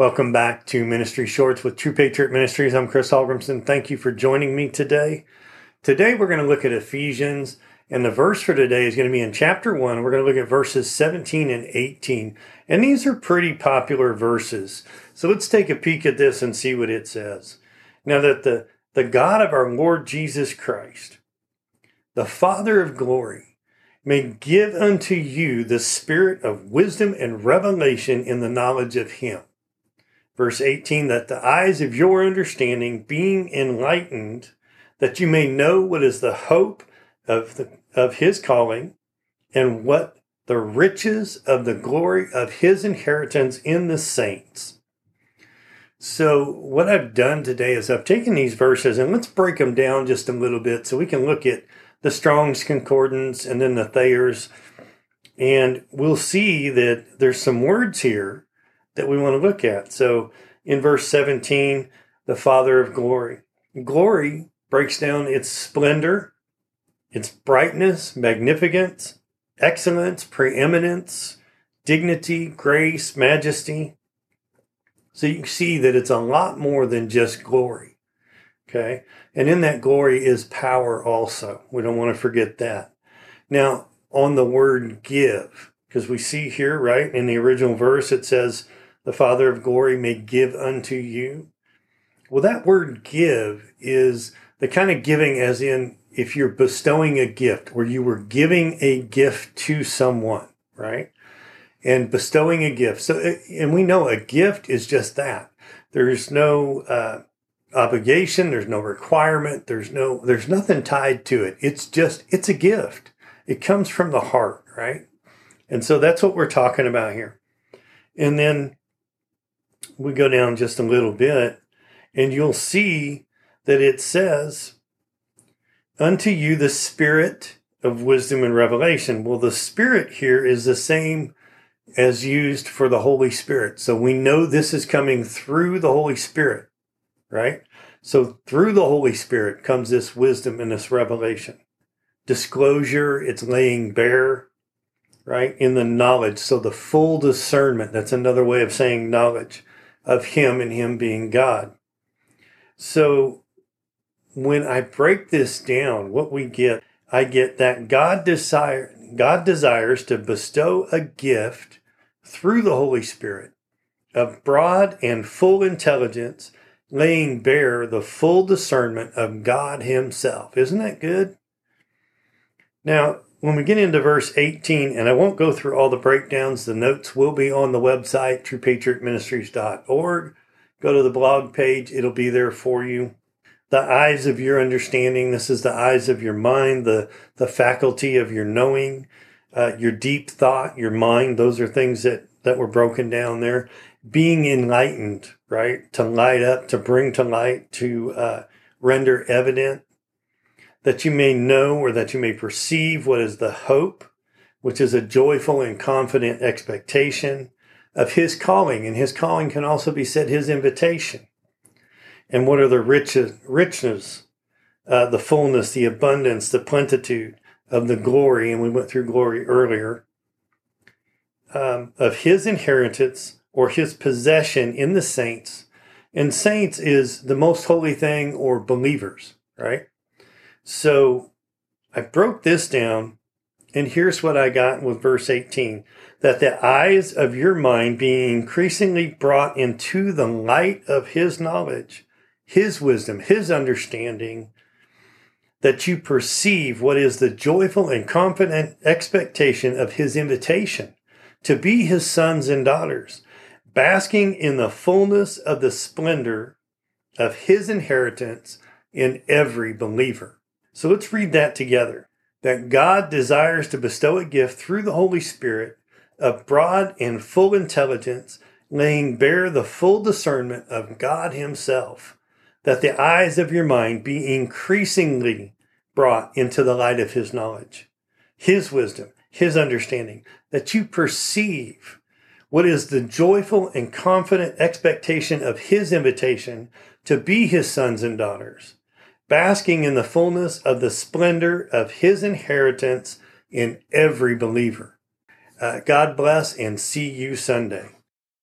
Welcome back to Ministry Shorts with True Patriot Ministries. I'm Chris Holgrimson. Thank you for joining me today. Today we're going to look at Ephesians, and the verse for today is going to be in chapter 1. We're going to look at verses 17 and 18. And these are pretty popular verses. So let's take a peek at this and see what it says. Now that the, the God of our Lord Jesus Christ, the Father of glory, may give unto you the spirit of wisdom and revelation in the knowledge of him Verse 18, that the eyes of your understanding being enlightened, that you may know what is the hope of, the, of his calling and what the riches of the glory of his inheritance in the saints. So, what I've done today is I've taken these verses and let's break them down just a little bit so we can look at the Strong's Concordance and then the Thayer's. And we'll see that there's some words here that we want to look at. So in verse 17, the Father of glory. Glory breaks down its splendor, its brightness, magnificence, excellence, preeminence, dignity, grace, majesty. So you can see that it's a lot more than just glory. Okay. And in that glory is power also. We don't want to forget that. Now, on the word give, because we see here, right, in the original verse, it says, the Father of glory may give unto you. Well, that word give is the kind of giving as in if you're bestowing a gift or you were giving a gift to someone, right? And bestowing a gift. So, and we know a gift is just that. There's no uh, obligation. There's no requirement. There's no, there's nothing tied to it. It's just, it's a gift. It comes from the heart, right? And so that's what we're talking about here. And then we go down just a little bit, and you'll see that it says, Unto you the Spirit of wisdom and revelation. Well, the Spirit here is the same as used for the Holy Spirit. So we know this is coming through the Holy Spirit, right? So through the Holy Spirit comes this wisdom and this revelation. Disclosure, it's laying bare, right? In the knowledge. So the full discernment, that's another way of saying knowledge of Him and Him being God. So when I break this down, what we get, I get that God desire God desires to bestow a gift through the Holy Spirit of broad and full intelligence, laying bare the full discernment of God Himself. Isn't that good? Now, when we get into verse 18, and I won't go through all the breakdowns, the notes will be on the website, truepatriotministries.org. Go to the blog page, it'll be there for you. The eyes of your understanding, this is the eyes of your mind, the, the faculty of your knowing, uh, your deep thought, your mind, those are things that, that were broken down there. Being enlightened, right? To light up, to bring to light, to uh, render evident that you may know or that you may perceive what is the hope, which is a joyful and confident expectation of his calling. And his calling can also be said his invitation. And what are the riches, richness, uh, the fullness, the abundance, the plenitude of the glory, and we went through glory earlier, um, of his inheritance or his possession in the saints. And saints is the most holy thing or believers, right? So I broke this down, and here's what I got with verse 18 that the eyes of your mind being increasingly brought into the light of his knowledge, his wisdom, his understanding, that you perceive what is the joyful and confident expectation of his invitation to be his sons and daughters, basking in the fullness of the splendor of his inheritance in every believer. So let's read that together. That God desires to bestow a gift through the Holy Spirit of broad and full intelligence, laying bare the full discernment of God Himself, that the eyes of your mind be increasingly brought into the light of His knowledge, His wisdom, His understanding, that you perceive what is the joyful and confident expectation of His invitation to be His sons and daughters basking in the fullness of the splendor of his inheritance in every believer. Uh, God bless and see you Sunday.